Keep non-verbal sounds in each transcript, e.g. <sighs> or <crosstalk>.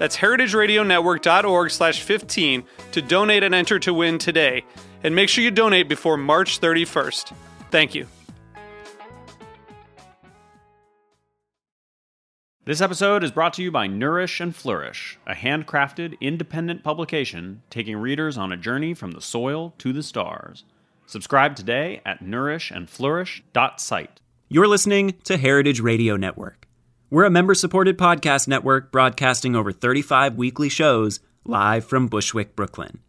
That's heritageradionetwork.org slash 15 to donate and enter to win today. And make sure you donate before March 31st. Thank you. This episode is brought to you by Nourish and Flourish, a handcrafted, independent publication taking readers on a journey from the soil to the stars. Subscribe today at nourishandflourish.site. You're listening to Heritage Radio Network. We're a member supported podcast network broadcasting over 35 weekly shows live from Bushwick, Brooklyn.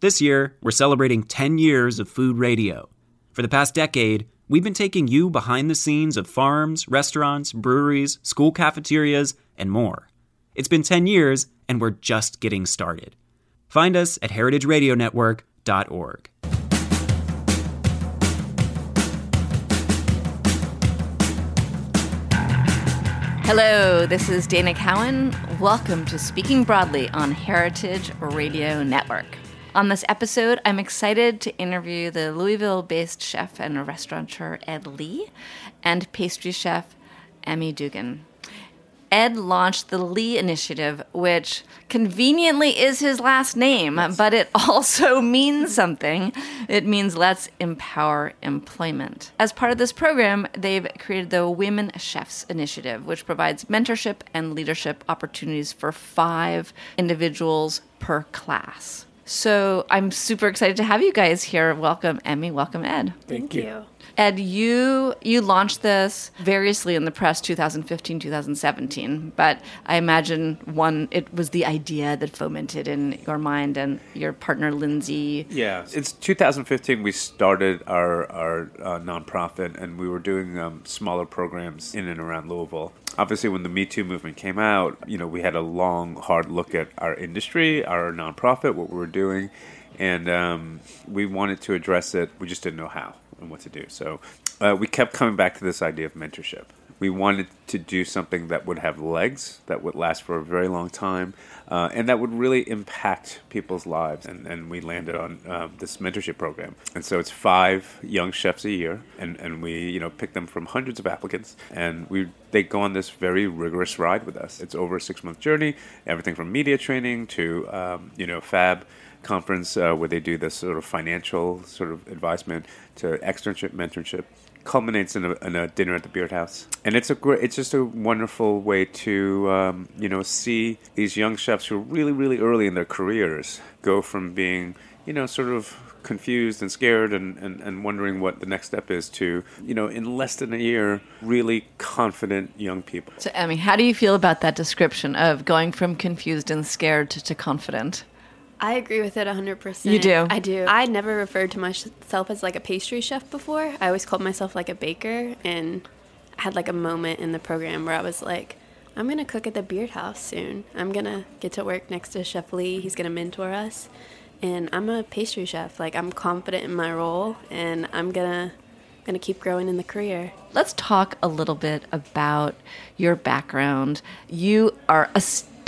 This year, we're celebrating 10 years of food radio. For the past decade, we've been taking you behind the scenes of farms, restaurants, breweries, school cafeterias, and more. It's been 10 years, and we're just getting started. Find us at heritageradionetwork.org. Hello, this is Dana Cowin. Welcome to Speaking Broadly on Heritage Radio Network. On this episode, I'm excited to interview the Louisville based chef and restaurateur Ed Lee and pastry chef Emie Dunagan. Ed launched the Lee Initiative, which conveniently is his last name, but it <laughs> also means something. It means let's empower employment. As part of this program, they've created the Women Chefs Initiative, which provides mentorship and leadership opportunities for five individuals per class. So I'm super excited to have you guys here. Welcome, Emie. Welcome, Ed. Thank, you. Ed, you you launched this variously in the press 2015, 2017, but I imagine one it was the idea that fomented in your mind and your partner Lindsay. Yeah, it's 2015. We started our our uh, nonprofit, and we were doing um, smaller programs in and around Louisville. Obviously, when the Me Too movement came out, you know, we had a long, hard look at our industry, our nonprofit, what we were doing, and um, we wanted to address it. We just didn't know how and what to do. So uh, we kept coming back to this idea of mentorship. We wanted to do something that would have legs, that would last for a very long time, uh, and that would really impact people's lives. And, and we landed on uh, this mentorship program. And so it's five young chefs a year, and, and we you know pick them from hundreds of applicants, and we they go on this very rigorous ride with us. It's over a six month journey, everything from media training to um, you know fab conference uh, where they do this sort of financial sort of advisement to externship mentorship culminates in a, in a dinner at the Beard House, and it's a great, it's just a wonderful way to um, you know see these young chefs who are really really early in their careers go from being you know sort of confused and scared and, and, and wondering what the next step is to you know in less than a year really confident young people So, Emie, how do you feel about that description of going from confused and scared to, to confident? I agree with it 100%. You do? I do. I never referred to myself as like a pastry chef before. I always called myself like a baker and I had like a moment in the program where I was like, I'm going to cook at the Beard House soon. I'm going to get to work next to Chef Lee. He's going to mentor us. And I'm a pastry chef. Like I'm confident in my role and I'm going to going to keep growing in the career. Let's talk a little bit about your background. You are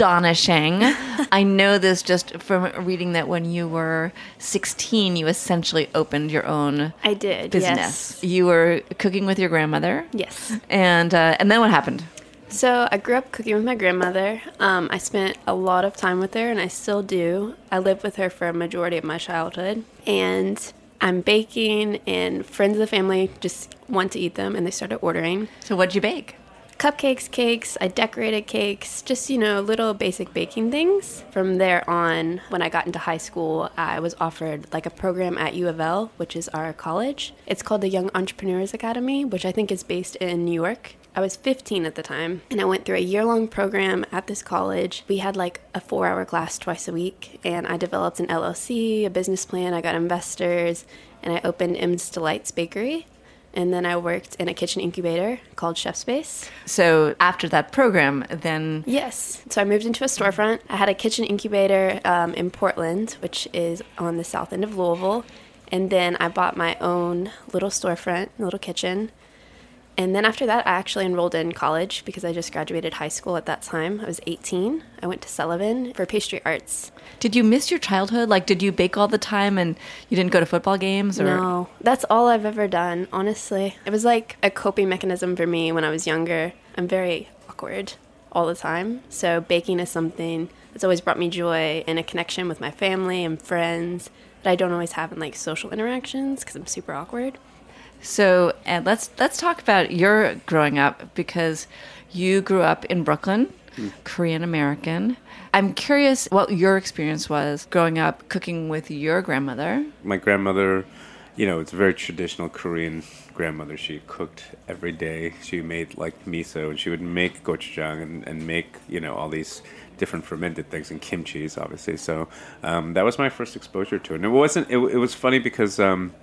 astonishing. <laughs> I know this just from reading that when you were 16, you essentially opened your own I did. business. Yes. You were cooking with your grandmother. Yes. And uh, and then what happened? So I grew up cooking with my grandmother. Um, I spent a lot of time with her, and I still do. I lived with her for a majority of my childhood, and I'm baking, and friends of the family just want to eat them, and they started ordering. So what'd you bake? Cupcakes, cakes. I decorated cakes, just, you know, little basic baking things. From there on, when I got into high school, I was offered like a program at U of L, which is our college. It's called the Young Entrepreneurs Academy, which I think is based in New York. I was 15 at the time, and I went through a year long program at this college. We had like a four hour class twice a week, and I developed an LLC, a business plan, I got investors, and I opened M's Delights Bakery. And then I worked in a kitchen incubator called Chef Space. So after that program, then Yes. So I moved into a storefront. I had a kitchen incubator um, in Portland, which is on the south end of Louisville. And then I bought my own little storefront, little kitchen. And then after that, I actually enrolled in college because I just graduated high school at that time. I was 18. I went to Sullivan for pastry arts. did you miss your childhood? Like, did you bake all the time and you didn't go to football games? Or No, that's all I've ever done, honestly. It was like a coping mechanism for me when I was younger. I'm very awkward all the time. So baking is something that's always brought me joy and a connection with my family and friends that I don't always have in like social interactions because I'm super awkward. So, and let's let's talk about your growing up because you grew up in Brooklyn, Korean American. I'm curious what your experience was growing up cooking with your grandmother. My grandmother, you know, it's a very traditional Korean grandmother. She cooked every day. She made like miso, and she would make gochujang and, and make you know all these different fermented things and kimchi's, obviously. So um, that was my first exposure to it. And it wasn't. It, it was funny because. Um,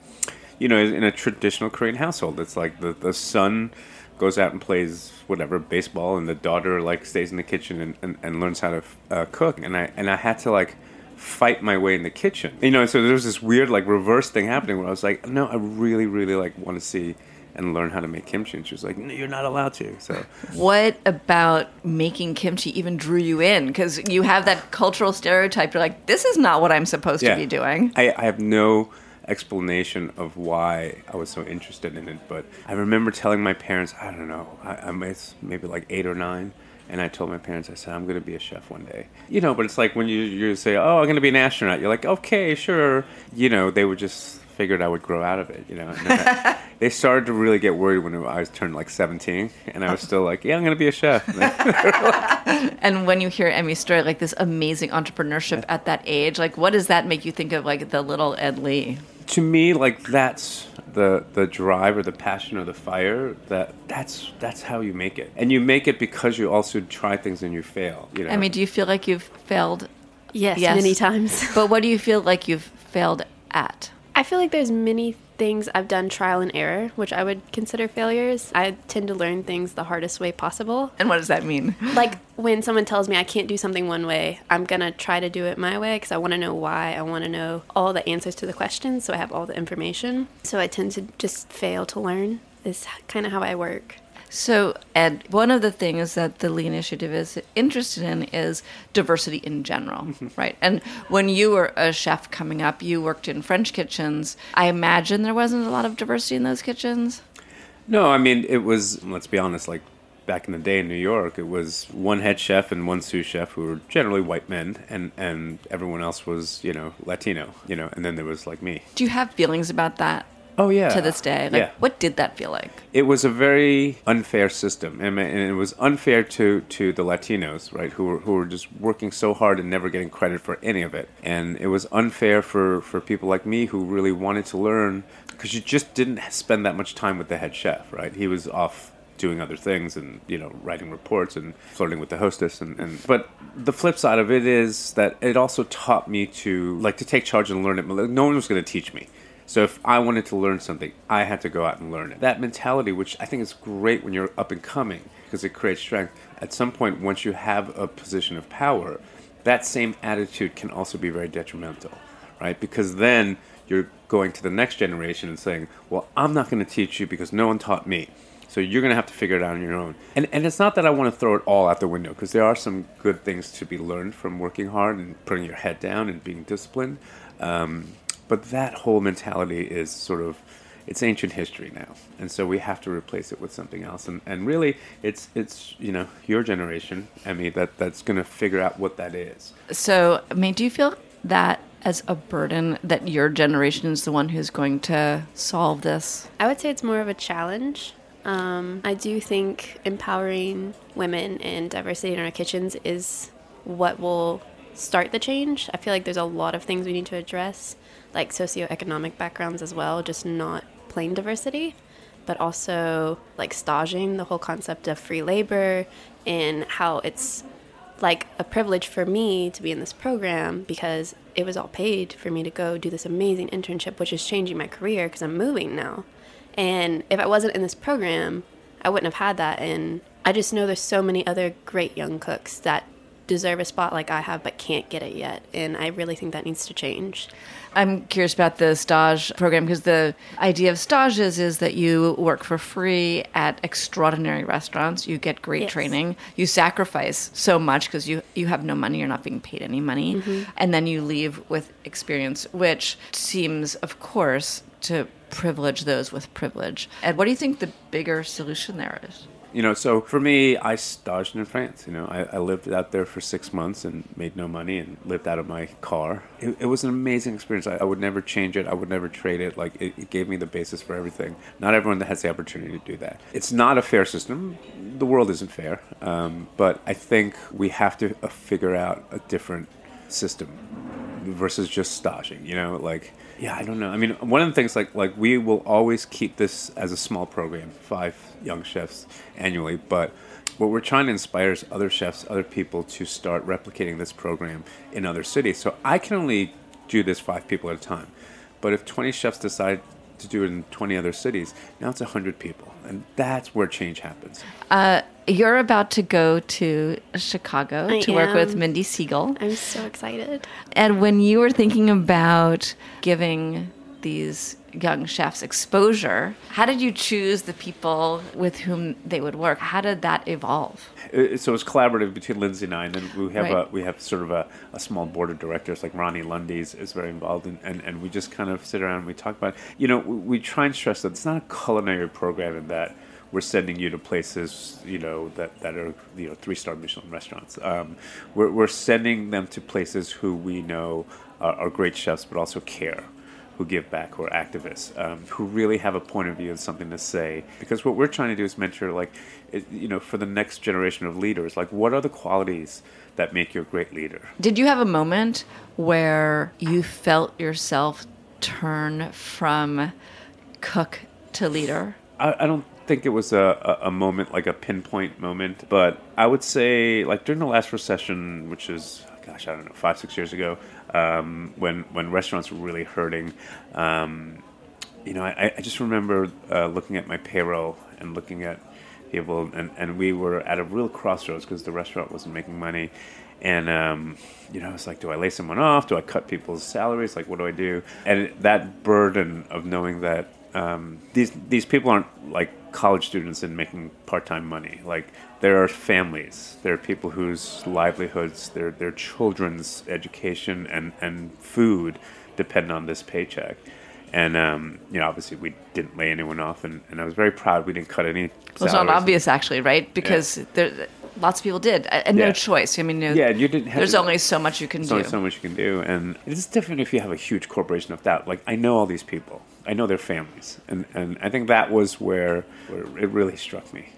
you know, in a traditional Korean household, it's like the, the son goes out and plays whatever baseball, and the daughter like stays in the kitchen and, and, and learns how to uh, cook. And I and I had to like fight my way in the kitchen, you know. So there was this weird like reverse thing happening where I was like, no, I really really like want to see and learn how to make kimchi. And she was like, no, you're not allowed to. So <laughs> What about making kimchi even drew you in? Because you have that cultural stereotype. You're like, this is not what I'm supposed to be doing. I, I have no explanation of why I was so interested in it, but I remember telling my parents, I don't know, I, I'm maybe like eight or nine, and I told my parents, I said, I'm going to be a chef one day. You know, but it's like when you, you say, oh, I'm going to be an astronaut, you're like, okay, sure. You know, they would just figured I would grow out of it, you know. I- <laughs> they started to really get worried when I was turned like 17, and I was still like, yeah, I'm going to be a chef. <laughs> And when you hear Emie's story, like this amazing entrepreneurship at that age, like what does that make you think of, like the little Ed Lee? To me like that's the the drive or the passion or the fire that that's that's how you make it and you make it because you also try things and you fail you know I mean, do you feel like you've failed? Yes, Yes. many times. But what do you feel like you've failed at? I feel like there's many things I've done trial and error, which I would consider failures. I tend to learn things the hardest way possible. And what does that mean? <laughs> Like when someone tells me I can't do something one way, I'm going to try to do it my way because I want to know why. I want to know all the answers to the questions so I have all the information. So I tend to just fail to learn, is kind of how I work. So, Ed, one of the things that the Lee Initiative is interested in is diversity in general, mm-hmm. right? And when you were a chef coming up, you worked in French kitchens. I imagine there wasn't a lot of diversity in those kitchens. no i mean it was let's be honest like back in the day in new york it was one head chef and one sous chef who were generally white men and and everyone else was you know latino you know and then there was like me Do you have feelings about that oh yeah to this day? Like, yeah what did that feel like? it was a very unfair system, and it was unfair to, to the Latinos, right, who were who were just working so hard and never getting credit for any of it, and it was unfair for, for people like me who really wanted to learn because you just didn't spend that much time with the head chef, right? He was off doing other things and you know writing reports and flirting with the hostess and, and but the flip side of it is that it also taught me to like to take charge and learn it no one was going to teach me so if I wanted to learn something, I had to go out and learn it. That mentality, which I think is great when you're up and coming, because it creates strength. At some point, once you have a position of power, that same attitude can also be very detrimental, right? Because then you're going to the next generation and saying, "Well, I'm not going to teach you because no one taught me." So you're going to have to figure it out on your own. And and it's not that I want to throw it all out the window because there are some good things to be learned from working hard and putting your head down and being disciplined. Um, but that whole mentality is sort of it's ancient history now. And so we have to replace it with something else. And, and really it's it's you know your generation Emie that that's going to figure out what that is. So, I mean, do you feel that as a burden that your generation is the one who's going to solve this? I would say it's more of a challenge. Um, I do think empowering women and diversity in our kitchens is what will start the change. I feel like there's a lot of things we need to address, like socioeconomic backgrounds as well, just not plain diversity, but also like staging, the whole concept of free labor and how it's like a privilege for me to be in this program because it was all paid for me to go do this amazing internship, which is changing my career because I'm moving now. And if I wasn't in this program, I wouldn't have had that. And I just know there's so many other great young cooks that deserve a spot like I have but can't get it yet. And I really think that needs to change. I'm curious about the stage program because the idea of stages is that you work for free at extraordinary restaurants. You get great Yes. training. You sacrifice so much because you you have no money. You're not being paid any money, Mm-hmm. and then you leave with experience, which seems, of course, to privilege those with privilege. And what do you think the bigger solution there is? You know, so for me, I staged in France. You know, I, I lived out there for six months and made no money and lived out of my car. It, it was an amazing experience. I, I would never change it. I would never trade it. Like, it, it gave me the basis for everything. Not everyone that has the opportunity to do that. It's not a fair system. The world isn't fair. Um, but I think we have to uh, figure out a different system versus just staging. You know, like yeah, I don't know. I mean, one of the things like like we will always keep this as a small program, five young chefs annually, but what we're trying to inspire is other chefs, other people to start replicating this program in other cities. So I can only do this five people at a time. But if 20 chefs decide to do it in 20 other cities, now it's 100 people. And that's where change happens. Uh, You're about to go to Chicago I to work with. Mindy Segal. I'm so excited. And when you were thinking about giving these young chefs exposure, how did you choose the people with whom they would work? How did that evolve? It- so it's collaborative between Lindsay and I, and then we have Right. a, we have sort of a, a small board of directors like Ronni Lundy's is very involved, in, and and we just kind of sit around and we talk about you know we, we try and stress that it's not a culinary program in that we're sending you to places you know that, that are you know three star Michelin restaurants. Um, we're we're sending them to places who we know are, are great chefs, but also care who give back, who are activists, um, who really have a point of view and something to say. Because what we're trying to do is mentor, like, you know, for the next generation of leaders, like, what are the qualities that make you a great leader? Did you have a moment where you felt yourself turn from cook to leader? I, I don't think it was a, a, a moment like a pinpoint moment, but I would say like during the last recession, which is gosh, I don't know, five six years ago, um, when when restaurants were really hurting. Um, you know, I, I just remember uh, looking at my payroll and looking at people, and, and we were at a real crossroads because the restaurant wasn't making money. And, um, you know, it's like, do I lay someone off? Do I cut people's salaries? Like, what do I do? And that burden of knowing that um, these, these people aren't like college students and making part time money. Like, there are families, there are people whose livelihoods, their, their children's education and, and food depend on this paycheck. And um, you know, obviously, we didn't lay anyone off, and, and I was very proud we didn't cut any. Well, it's not obvious, actually, right? Because there, lots of people did, and no choice. I mean, no, Yeah, you didn't have there's to- only so much you can There's do. only so much you can do, and it's different if you have a huge corporation of that. Like I know all these people, I know their families, and and I think that was where, where it really struck me.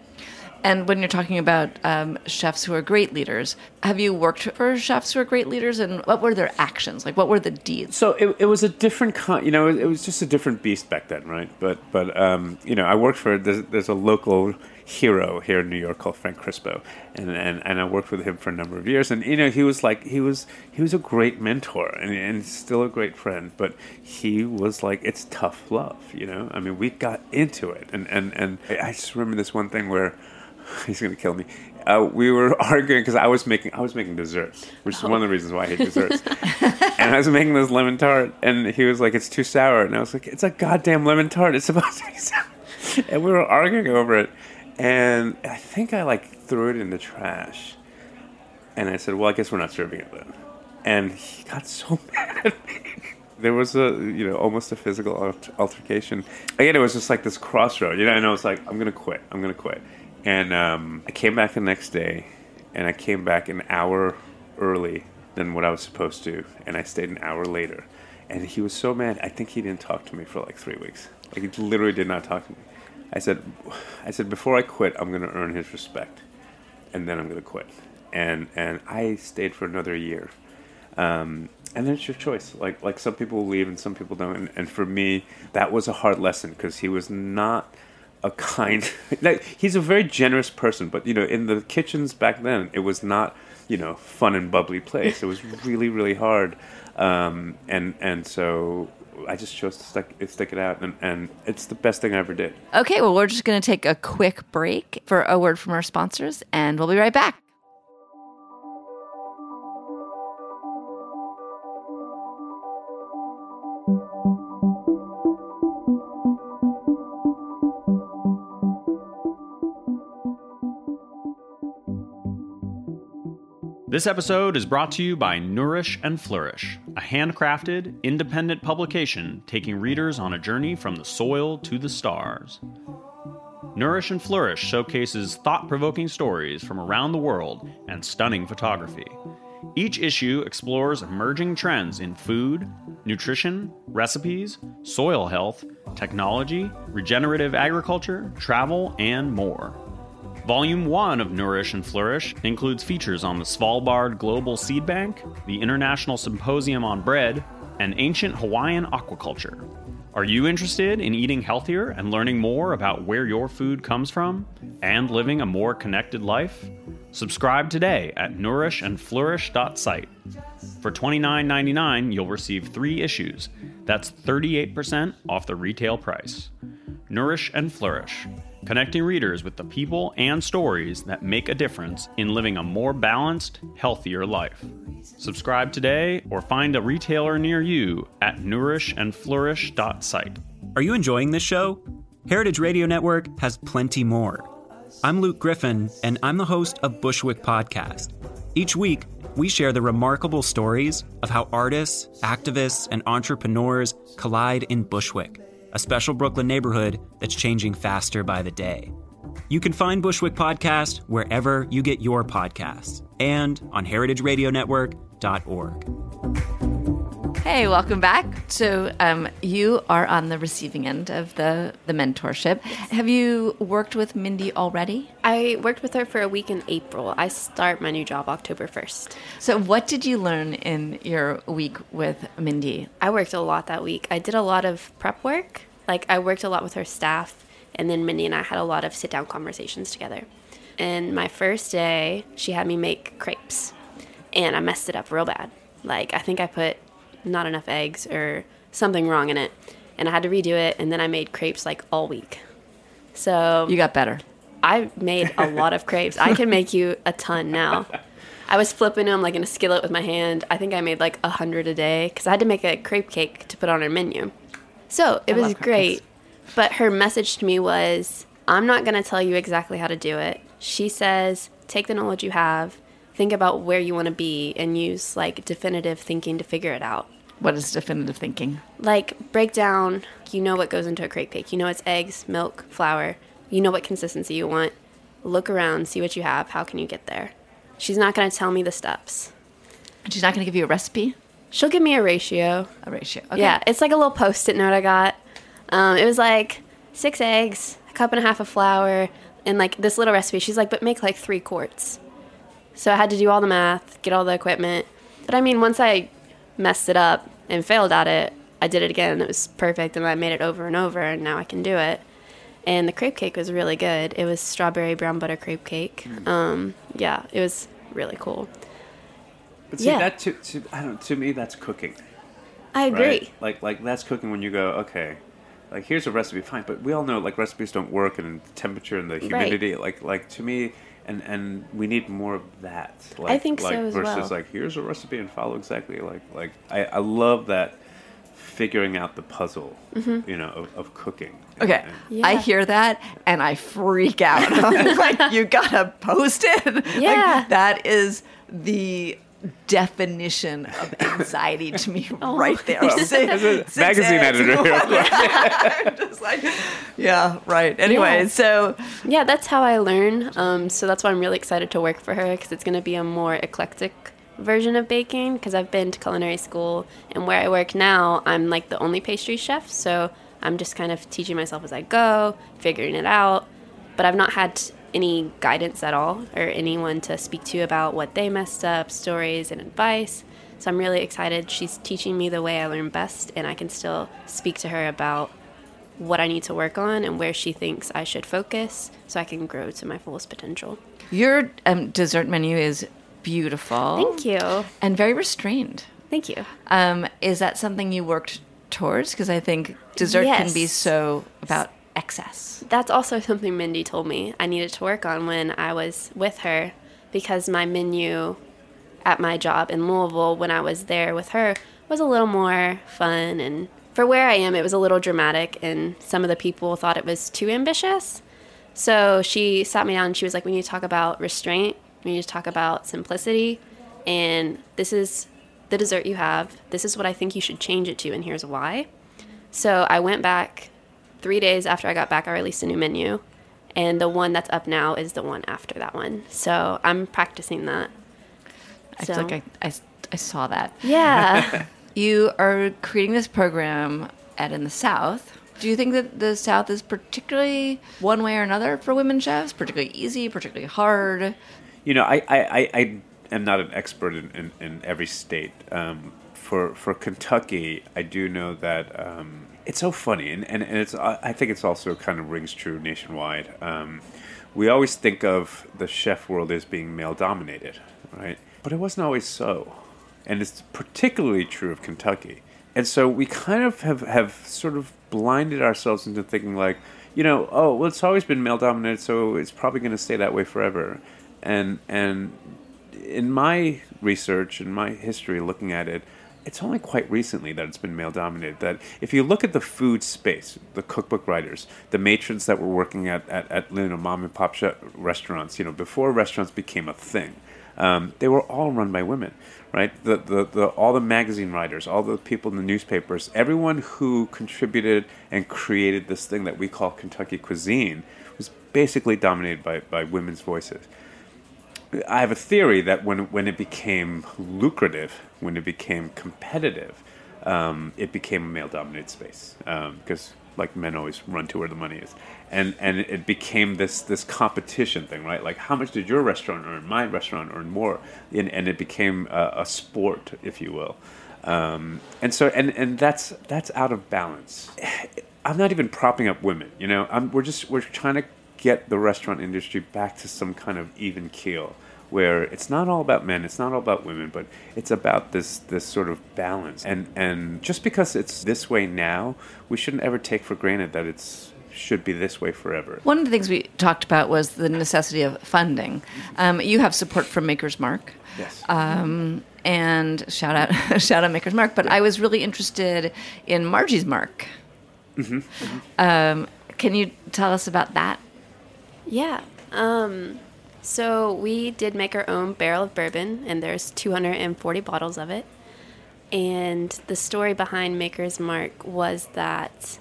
And when you're talking about um, chefs who are great leaders, have you worked for chefs who are great leaders, and what were their actions? Like, what were the deeds? So it, it was a different kind, you know, it, was just a different beast back then, right? But but um, you know, I worked for there's, there's a local hero here in New York called Frank Crispo, and, and and I worked with him for a number of years, and you know, he was like he was he was a great mentor and and still a great friend, but he was like it's tough love, you know. I mean, we got into it, and and and I just remember this one thing where. <laughs> He's gonna kill me. Uh, we were <laughs> arguing because I was making I was making desserts, which is one of the reasons why I hate desserts. <laughs> and I was making this lemon tart, and he was like, "It's too sour," and I was like, "It's a goddamn lemon tart. It's supposed to be sour." And we were arguing over it, and I think I like threw it in the trash, and I said, "Well, I guess we're not serving it then." And he got so mad at me. There was a, you know, almost a physical alter- altercation. Again, it was just like this crossroad, you know. And I was like, "I'm gonna quit. I'm gonna quit." And um, I came back the next day, and I came back an hour early than what I was supposed to, and I stayed an hour later. And he was so mad. I think he didn't talk to me for like three weeks. Like he literally did not talk to me. I said, I said before I quit, I'm to earn his respect, and then I'm to quit. And and I stayed for another year. Um, and then it's your choice. Like like some people leave and some people don't. And, and for me, that was a hard lesson because he was not a kind. <laughs> like, he's a very generous person, but you know, in the kitchens back then, it was not you know fun and bubbly place. It was <laughs> really really hard. Um, and and so I just chose to stick, stick it out, and, and it's the best thing I ever did. Okay, well, we're just going to take a quick break for a word from our sponsors, and we'll be right back. This episode is brought to you by Nourish and Flourish, a handcrafted, independent publication taking readers on a journey from the soil to the stars. Nourish and Flourish showcases thought provoking stories from around the world and stunning photography. Each issue explores emerging trends in food, nutrition, recipes, soil health, technology, regenerative agriculture, travel, and more. Volume 1 of Nourish and Flourish includes features on the Svalbard Global Seed Bank, the International Symposium on Bread, and ancient Hawaiian aquaculture. Are you interested in eating healthier and learning more about where your food comes from and living a more connected life? Subscribe today at nourishandflourish.site. For $29.99, you'll receive three issues. That's 38% off the retail price. Nourish and Flourish, connecting readers with the people and stories that make a difference in living a more balanced, healthier life. Subscribe today or find a retailer near you at nourishandflourish.site. Are you enjoying this show? Heritage Radio Network has plenty more. I'm Luke Griffin, and I'm the host of Bushwick Podcast. Each week, we share the remarkable stories of how artists, activists, and entrepreneurs collide in Bushwick, a special Brooklyn neighborhood that's changing faster by the day. You can find Bushwick Podcast wherever you get your podcasts and on heritageradionetwork.org. Hey, welcome back. So, um, you are on the receiving end of the the mentorship. Have you worked with Mindy already? I worked with her for a week in April. I start my new job October 1st. So, what did you learn in your week with Mindy? I worked a lot that week. I did a lot of prep work. Like, I worked a lot with her staff, and then Mindy and I had a lot of sit down conversations together. And my first day, she had me make crepes, and I messed it up real bad. Like, I think I put not enough eggs or something wrong in it, and I had to redo it, and then I made crepes like all week. So, You got better. I made a lot of crepes. I can make you a ton now. I was flipping them like in a skillet with my hand. I think I made like a hundred a day because I had to make a crepe cake to put on her menu. So it was love great. But her message to me was I'm not going to tell you exactly how to do it. She says, take the knowledge you have, think about where you want to be, and use like definitive thinking to figure it out. What is definitive thinking? like break down you know what goes into a crepe cake. You know it's eggs milk flour. You know what consistency you want. Look around see what you have. How can you get there? She's not going to tell me the steps. And She's not going to give you a recipe, she'll give me a ratio. A ratio. Okay. yeah it's like a little post-it note i got. Um, it was like six eggs a cup and a half of flour and like this little recipe. She's like but make like three quarts so i had to do all the math get all the equipment but i mean once i messed it up and failed at it i did it again and it was perfect and i made it over and over and now i can do it and the crepe cake was really good it was strawberry brown butter crepe cake um, yeah it was really cool But see, Yeah. that to, to I don't to me that's cooking. i agree Right? Like like that's cooking when you go okay, like here's a recipe, fine. But we all know like recipes don't work and temperature and the humidity. Like like to me, and and we need more of that. Like, I think so like, as versus well. like here's a recipe and follow exactly. Like like I I love that figuring out the puzzle, Mm-hmm. you know, of, of cooking. Okay. And- I hear that and I freak out. <laughs> I'm like, you gotta post it. <laughs> Like, Yeah. that is the definition of anxiety to me <laughs> Oh. right there. Six- As magazine eggs. editor here, of course. I'm just like, yeah, right. Anyway, Yeah. so Yeah, that's how I learn. Um, so that's why I'm really excited to work for her because it's going to be a more eclectic version of baking. Because I've been to culinary school, and where I work now, I'm like the only pastry chef. So I'm just kind of teaching myself as I go, figuring it out. But I've not had any guidance at all or anyone to speak to about what they messed up, stories, and advice. So I'm really excited. She's teaching me the way I learn best, and I can still speak to her about what I need to work on and where she thinks I should focus so I can grow to my fullest potential. Your um, dessert menu is beautiful. Thank you. And very restrained. Thank you. Um, is that something you worked towards? Because I think dessert can be so about excess. That's also <laughs> something Mindy told me I needed to work on when I was with her because my menu at my job in Louisville when I was there with her was a little more fun and for where I am it was a little dramatic and some of the people thought it was too ambitious. So she sat me down and she was like we need to talk about restraint, we need to talk about simplicity and this is the dessert you have. This is what I think you should change it to and here's why. So I went back three days after I got back, I released a new menu. And the one that's up now is the one after that one. So I'm practicing that. I So- feel like I, I, I saw that. Yeah. <laughs> You are creating this program at in the South. Do you think that the South is particularly one way or another for women chefs? Particularly easy, particularly hard? You know, I, I, I, I am not an expert in, in, in every state. Um, for for Kentucky, I do know that um, it's so funny, and, and, and it's I think it's also kind of rings true nationwide. Um, we always think of the chef world as being male dominated, right? But it wasn't always so, and it's particularly true of Kentucky. And so we kind of have, have sort of blinded ourselves into thinking like, you know, oh, well, it's always been male dominated, so it's probably going to stay that way forever. And and in my research and my history looking at it, it's only quite recently that it's been male dominated. That if you look at the food space, the cookbook writers, the matrons that were working at, at, at you know, mom and pop restaurants, you know, before restaurants became a thing, um, they were all run by women, right? The, the, the, all the magazine writers, all the people in the newspapers, everyone who contributed and created this thing that we call Kentucky cuisine was basically dominated by, by women's voices. I have a theory that when when it became lucrative, when it became competitive, um, it became a male-dominated space because, like men always run to where the money is, and and it became this this competition thing, right? Like how much did your restaurant earn? My restaurant earn more, and, and it became a, a sport, if you will. Um, and so and and that's that's out of balance. <sighs> I'm not even propping up women, you know. I'm, we're just we're trying to get the restaurant industry back to some kind of even keel where it's not all about men, it's not all about women, but it's about this this sort of balance. And and just because it's this way now, we shouldn't ever take for granted that it's should be this way forever. One of the things we talked about was the necessity of funding. Um, you have support from Maker's Mark. Yes. Um, and shout out, <laughs> shout out Maker's Mark. But I was really interested in Margie's Mark. Um, can you tell us about that? Yeah. Um, so we did make our own barrel of bourbon, and there's 240 bottles of it. And the story behind Maker's Mark was that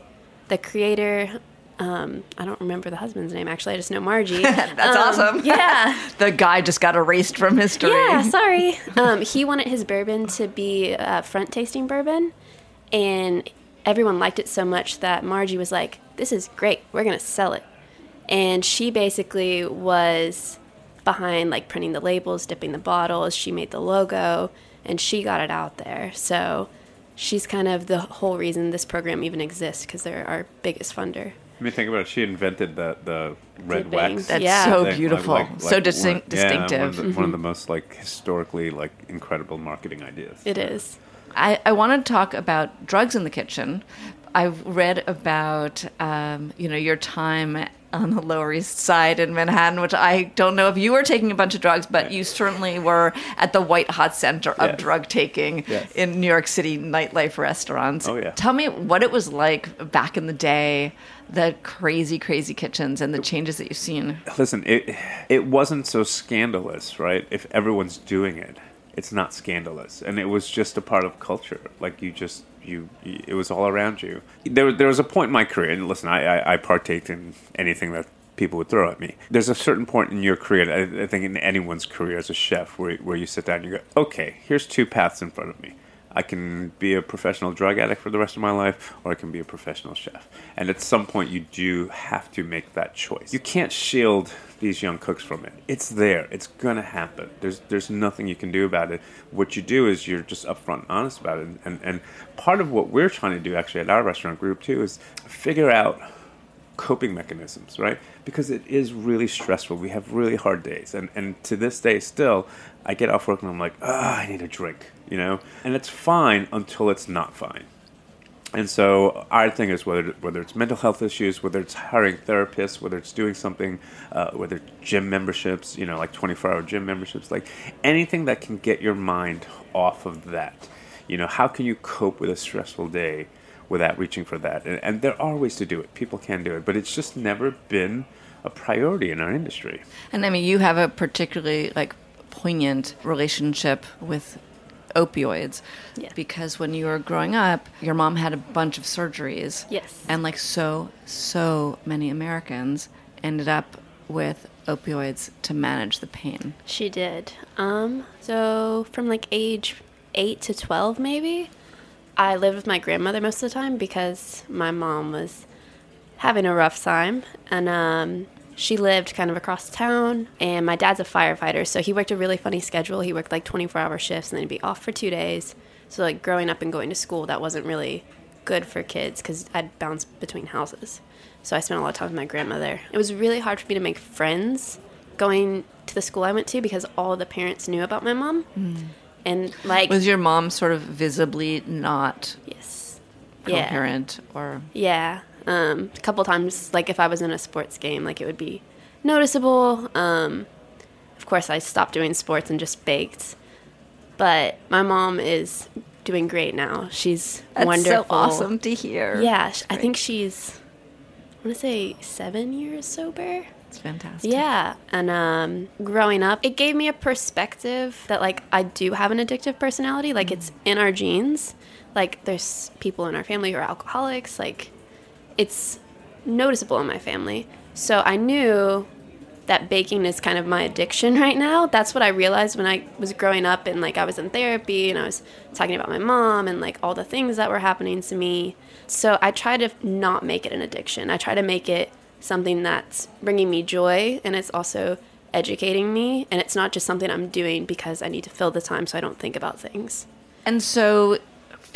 the creator, um, I don't remember the husband's name actually, I just know Margie. <laughs> That's awesome. <laughs> Yeah. <laughs> The guy just got erased from history. Yeah, sorry. Um, he wanted his bourbon to be a front tasting bourbon, and everyone liked it so much that Margie was like, "This is great. We're gonna sell it." And she basically was behind like printing the labels, dipping the bottles. She made the logo, and she got it out there. So she's kind of the whole reason this program even exists because they're our biggest funder. I mean, think about it. She invented the the red Dipping. wax. That's Yeah. so thing, beautiful, so distinct, one, yeah, one of, distinctive. the, one of the mm-hmm. most like historically like incredible marketing ideas. It is. I, I want to talk about drugs in the kitchen. I've read about um, you know your time on the Lower East Side in Manhattan, which I don't know if you were taking a bunch of drugs, but you certainly were at the white hot center of Yes. drug taking Yes. in New York City nightlife restaurants. Oh, yeah. Tell me what it was like back in the day, the crazy, crazy kitchens and the changes that you've seen. Listen, it it wasn't so scandalous, right? If everyone's doing it, it's not scandalous, and it was just a part of culture. Like you just you, it was all around you. There there was a point in my career, and listen, I I, I partaked in anything that people would throw at me. There's a certain point in your career, I, I think in anyone's career as a chef, where where you sit down and you go, okay, here's two paths in front of me. I can be a professional drug addict for the rest of my life, or I can be a professional chef. And at some point, you do have to make that choice. You can't shield these young cooks from it. It's there. It's gonna happen. There's there's nothing you can do about it. What you do is you're just upfront and honest about it. And and part of what we're trying to do actually at our restaurant group too is figure out coping mechanisms, right? Because it is really stressful. We have really hard days. And, and to this day, still, I get off work and I'm like, ah, I need a drink, you know? And it's fine until it's not fine. And so our thing is whether whether it's mental health issues, whether it's hiring therapists, whether it's doing something, uh, whether gym memberships, you know, like 24-hour gym memberships, like anything that can get your mind off of that. You know, how can you cope with a stressful day without reaching for that. And, and there are ways to do it. People can do it, but it's just never been a priority in our industry. And I mean, you have a particularly like poignant relationship with opioids Yeah. because when you were growing up, your mom had a bunch of surgeries. Yes. And like so, so many Americans ended up with opioids to manage the pain. She did. Um, so from like age eight to twelve, maybe, I lived with my grandmother most of the time because my mom was having a rough time, and um, she lived kind of across town. And my dad's a firefighter, so he worked a really funny schedule. He worked like twenty-four hour shifts, and then he'd be off for two days. So like growing up and going to school, that wasn't really good for kids because I'd bounce between houses. So I spent a lot of time with my grandmother. It was really hard for me to make friends going to the school I went to because all the parents knew about my mom. Hmm. And like, Was your mom sort of visibly not yes, yeah, coherent or yeah. Um, a couple times, like if I was in a sports game, like it would be noticeable. Um, of course, I stopped doing sports and just baked. But my mom is doing great now. She's That's wonderful. so awesome to hear. Yeah, I think she's. I want to say seven years sober. It's fantastic. Yeah, and um, growing up, it gave me a perspective that like I do have an addictive personality. Like it's in our genes. Like there's people in our family who are alcoholics. Like it's noticeable in my family. So I knew that baking is kind of my addiction <laughs> right now. That's what I realized when I was growing up and like I was in therapy and I was talking about my mom and like all the things that were happening to me. So I try to not make it an addiction. I try to make it something that's bringing me joy and it's also educating me and it's not just something I'm doing because I need to fill the time so I don't think about things. And so,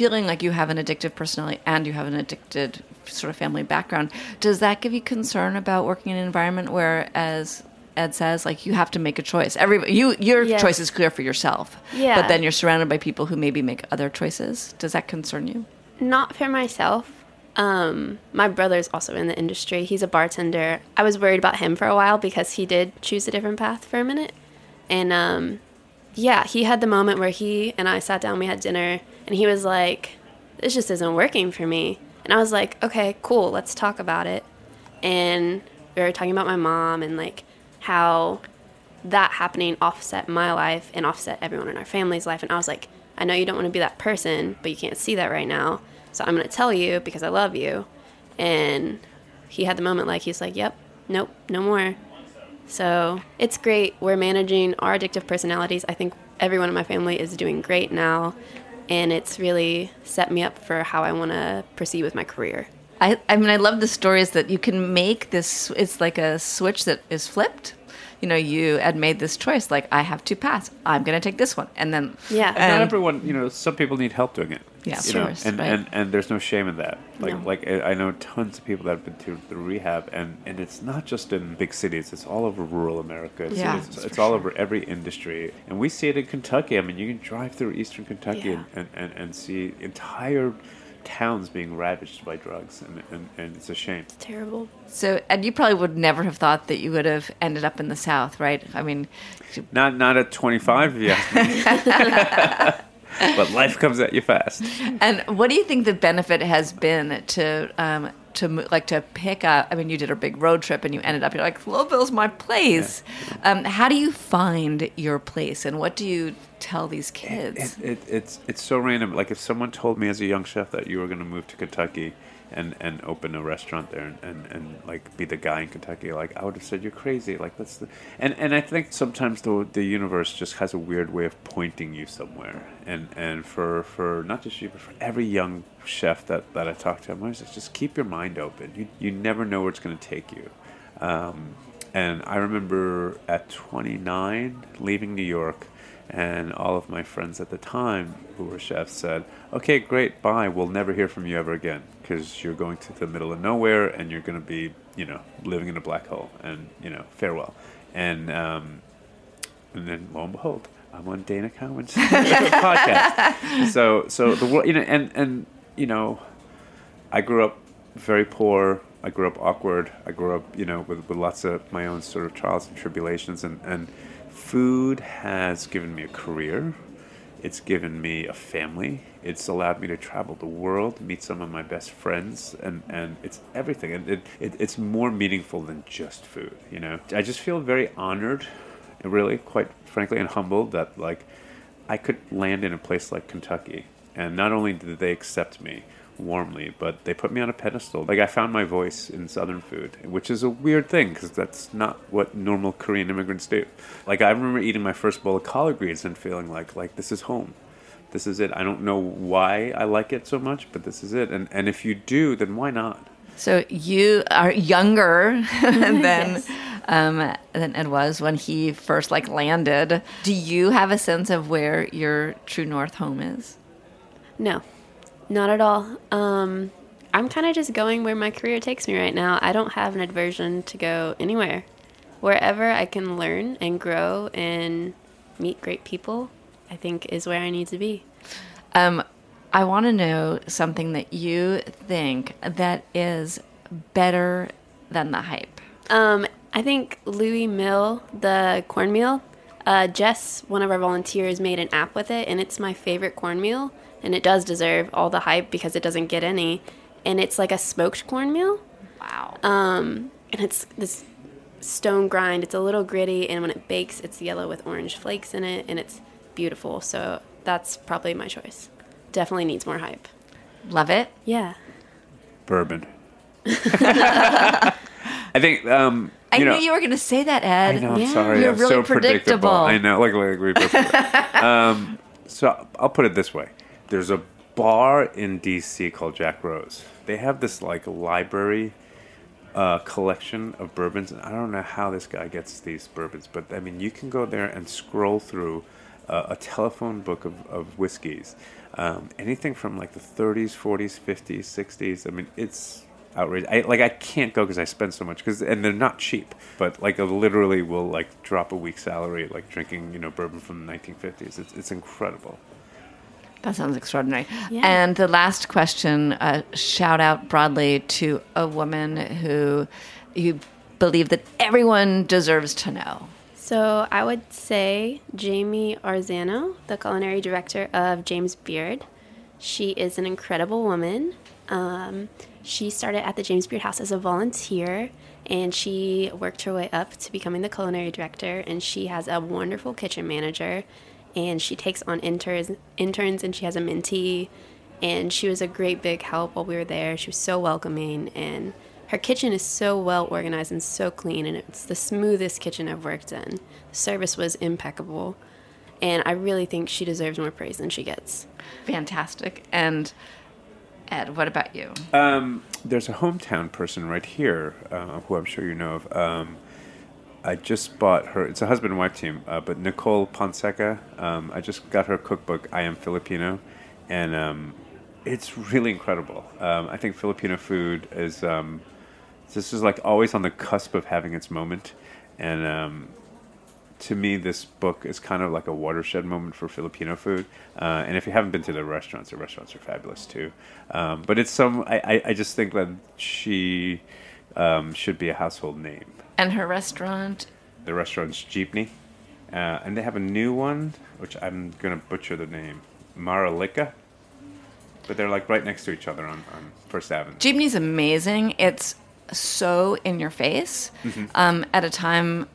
feeling like you have an addictive personality and you have an addicted sort of family background, does that give you concern about working in an environment where, as Ed says, like you have to make a choice? Every you your Yes. choice is clear for yourself, Yeah. But then you're surrounded by people who maybe make other choices. Does that concern you? Not for myself. Um, my brother's also in the industry. He's a bartender. I was worried about him for a while because he did choose a different path for a minute. And um, yeah, he had the moment where he and I sat down, we had dinner, and he was like, This just isn't working for me. And I was like, Okay, cool, let's talk about it. And we were talking about my mom and like how that happening offset my life and offset everyone in our family's life. And I was like, I know you don't want to be that person, but you can't see that right now. So I'm going to tell you because I love you. And he had the moment like, he's like, yep, nope, no more. So it's great. We're managing our addictive personalities. I think everyone in my family is doing great now. And it's really set me up for how I want to proceed with my career. I, I mean, I love the stories that you can make this. It's like a switch that is flipped. You know, you had made this choice, like I have two paths. I'm going to take this one, and then Yeah. And not everyone, you know, some people need help doing it. Yeah, of you know, course, and, right. and and there's no shame in that. Like No. like I I know tons of people that have been through the rehab, and and it's not just in big cities. It's all over rural America. It's, Yeah, it's, it's all sure. over every industry, and we see it in Kentucky. I mean, you can drive through eastern Kentucky Yeah. and, and, and, and see entire towns being ravaged by drugs, and, and, and it's a shame. It's Terrible. So, and you probably would never have thought that you would have ended up in the South, right? I mean, <laughs> Not not at 25, if you ask me. <laughs> but life comes at you fast. and what do you think the benefit has been to um, to like to pick up? I mean, you did a big road trip and you ended up you're like Louisville's my place. Um, how do you find your place, and what do you tell these kids? It, it, it's it's so random. Like if someone told me as a young chef that you were going to move to Kentucky, and and open a restaurant there and, and, and like be the guy in Kentucky, like I would have said you're crazy. Like that's the and and I think sometimes the the universe just has a weird way of pointing you somewhere. And and for for not just you, but for every young chef that that I talk to, I'm always like, just keep your mind open. You you never know where it's going to take you. Um, and I remember at 29 leaving New York and all of my friends at the time who were chefs said, "Okay, great, bye. We'll never hear from you ever again because you're going to the middle of nowhere and you're going to be, you know, living in a black hole. And you know, farewell." And um, and then lo and behold, I'm on Dana Cowin's <laughs> podcast. So so the world, you know, and and you know, I grew up very poor. I grew up awkward. I grew up, you know, with, with lots of my own sort of trials and tribulations, and and food has given me a career. It's given me a family. It's allowed me to travel the world, meet some of my best friends, and, and it's everything. And it, it, it's more meaningful than just food, you know? I just feel very honored, really, quite frankly, and humbled that, like, I could land in a place like Kentucky. And not only did they accept me, warmly, but they put me on a pedestal. Like I found my voice in Southern food, which is a weird thing because that's not what normal Korean immigrants do. Like I remember eating my first bowl of collard greens and feeling like like this is home. This is it. I don't know why I like it so much, but this is it. And and if you do, then why not? So you are younger <laughs> <laughs> than um, than Ed was when he first like landed. Do you have a sense of where your true north home is? No. Not at all. Um, I'm kind of just going where my career takes me right now. I don't have an aversion to go anywhere. Wherever I can learn and grow and meet great people, I think is where I need to be. Um, I want to know something that you think that is better than the hype. Um, I think Louismill, the cornmeal, uh, Jess, one of our volunteers, made an app with it, and it's my favorite cornmeal and it does deserve all the hype because it doesn't get any. And it's like a smoked cornmeal. Wow. Um, and it's this stone grind. It's a little gritty, and when it bakes, it's yellow with orange flakes in it, and it's beautiful. So that's probably my choice. Definitely needs more hype. Love it. Yeah. Bourbon. <laughs> I think. Um, I you knew you were going to say that, Ed. I know. I'm Yeah. sorry. You're I'm really so predictable. I know. Like, like we both. <laughs> um, so I'll put it this way: there's a bar in DC called Jack Rose. They have this like library uh, collection of bourbons, I don't know how this guy gets these bourbons, but I mean, you can go there and scroll through uh, a telephone book of, of whiskeys, um, anything from like the 30s, 40s, 50s, 60s. I mean, it's outrageous. I like I can't go because I spend so much because and they're not cheap. But like I literally will like drop a week's salary like drinking you know bourbon from the 1950s. It's it's incredible. That sounds extraordinary. Yeah. And the last question uh, shout out broadly to a woman who you believe that everyone deserves to know. So I would say Jamie Arzano, the culinary director of James Beard. She is an incredible woman. Um, she started at the James Beard House as a volunteer and she worked her way up to becoming the culinary director. And she has a wonderful kitchen manager and she takes on interns, interns and she has a mentee. And she was a great big help while we were there. She was so welcoming and her kitchen is so well organized and so clean, and it's the smoothest kitchen I've worked in. The service was impeccable, and I really think she deserves more praise than she gets. Fantastic. And Ed, what about you? Um, there's a hometown person right here uh, who I'm sure you know of. Um, I just bought her. It's a husband and wife team, uh, but Nicole Ponseca. Um, I just got her cookbook. I am Filipino, and um, it's really incredible. Um, I think Filipino food is um, this is like always on the cusp of having its moment, and um, to me, this book is kind of like a watershed moment for Filipino food. Uh, and if you haven't been to the restaurants, the restaurants are fabulous too. Um, but it's some. I, I, I just think that she um, should be a household name. And her restaurant? The restaurant's Jeepney, uh, and they have a new one, which I'm gonna butcher the name, Maharlika. But they're like right next to each other on, on First Avenue. Jeepney's amazing. It's so in your face Mm-hmm. um, at a time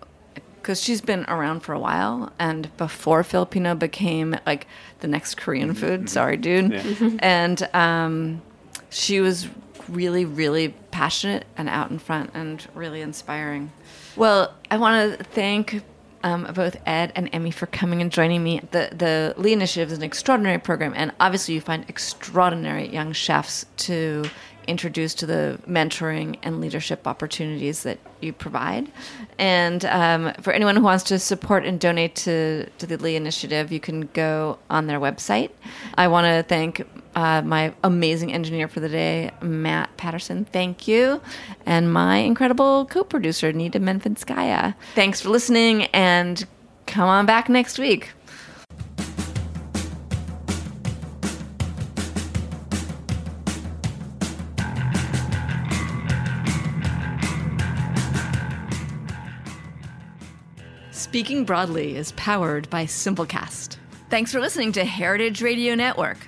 because she's been around for a while and before Filipino became like the next Korean food. Sorry, dude. Mm-hmm. Yeah. <laughs> And um, she was really, really passionate and out in front and really inspiring. Well, I want to thank um, both Ed and Emie for coming and joining me. The the Lee Initiative is an extraordinary program, and obviously you find extraordinary young chefs to introduce to the mentoring and leadership opportunities that you provide. And um, for anyone who wants to support and donate to, to the Lee Initiative, you can go on their website. I want to thank uh, my amazing engineer for the day, Matt Patterson. Thank you. And my incredible co producer, Nita Menfinskaya. Thanks for listening and come on back next week. Speaking Broadly is powered by Simplecast. Thanks for listening to Heritage Radio Network,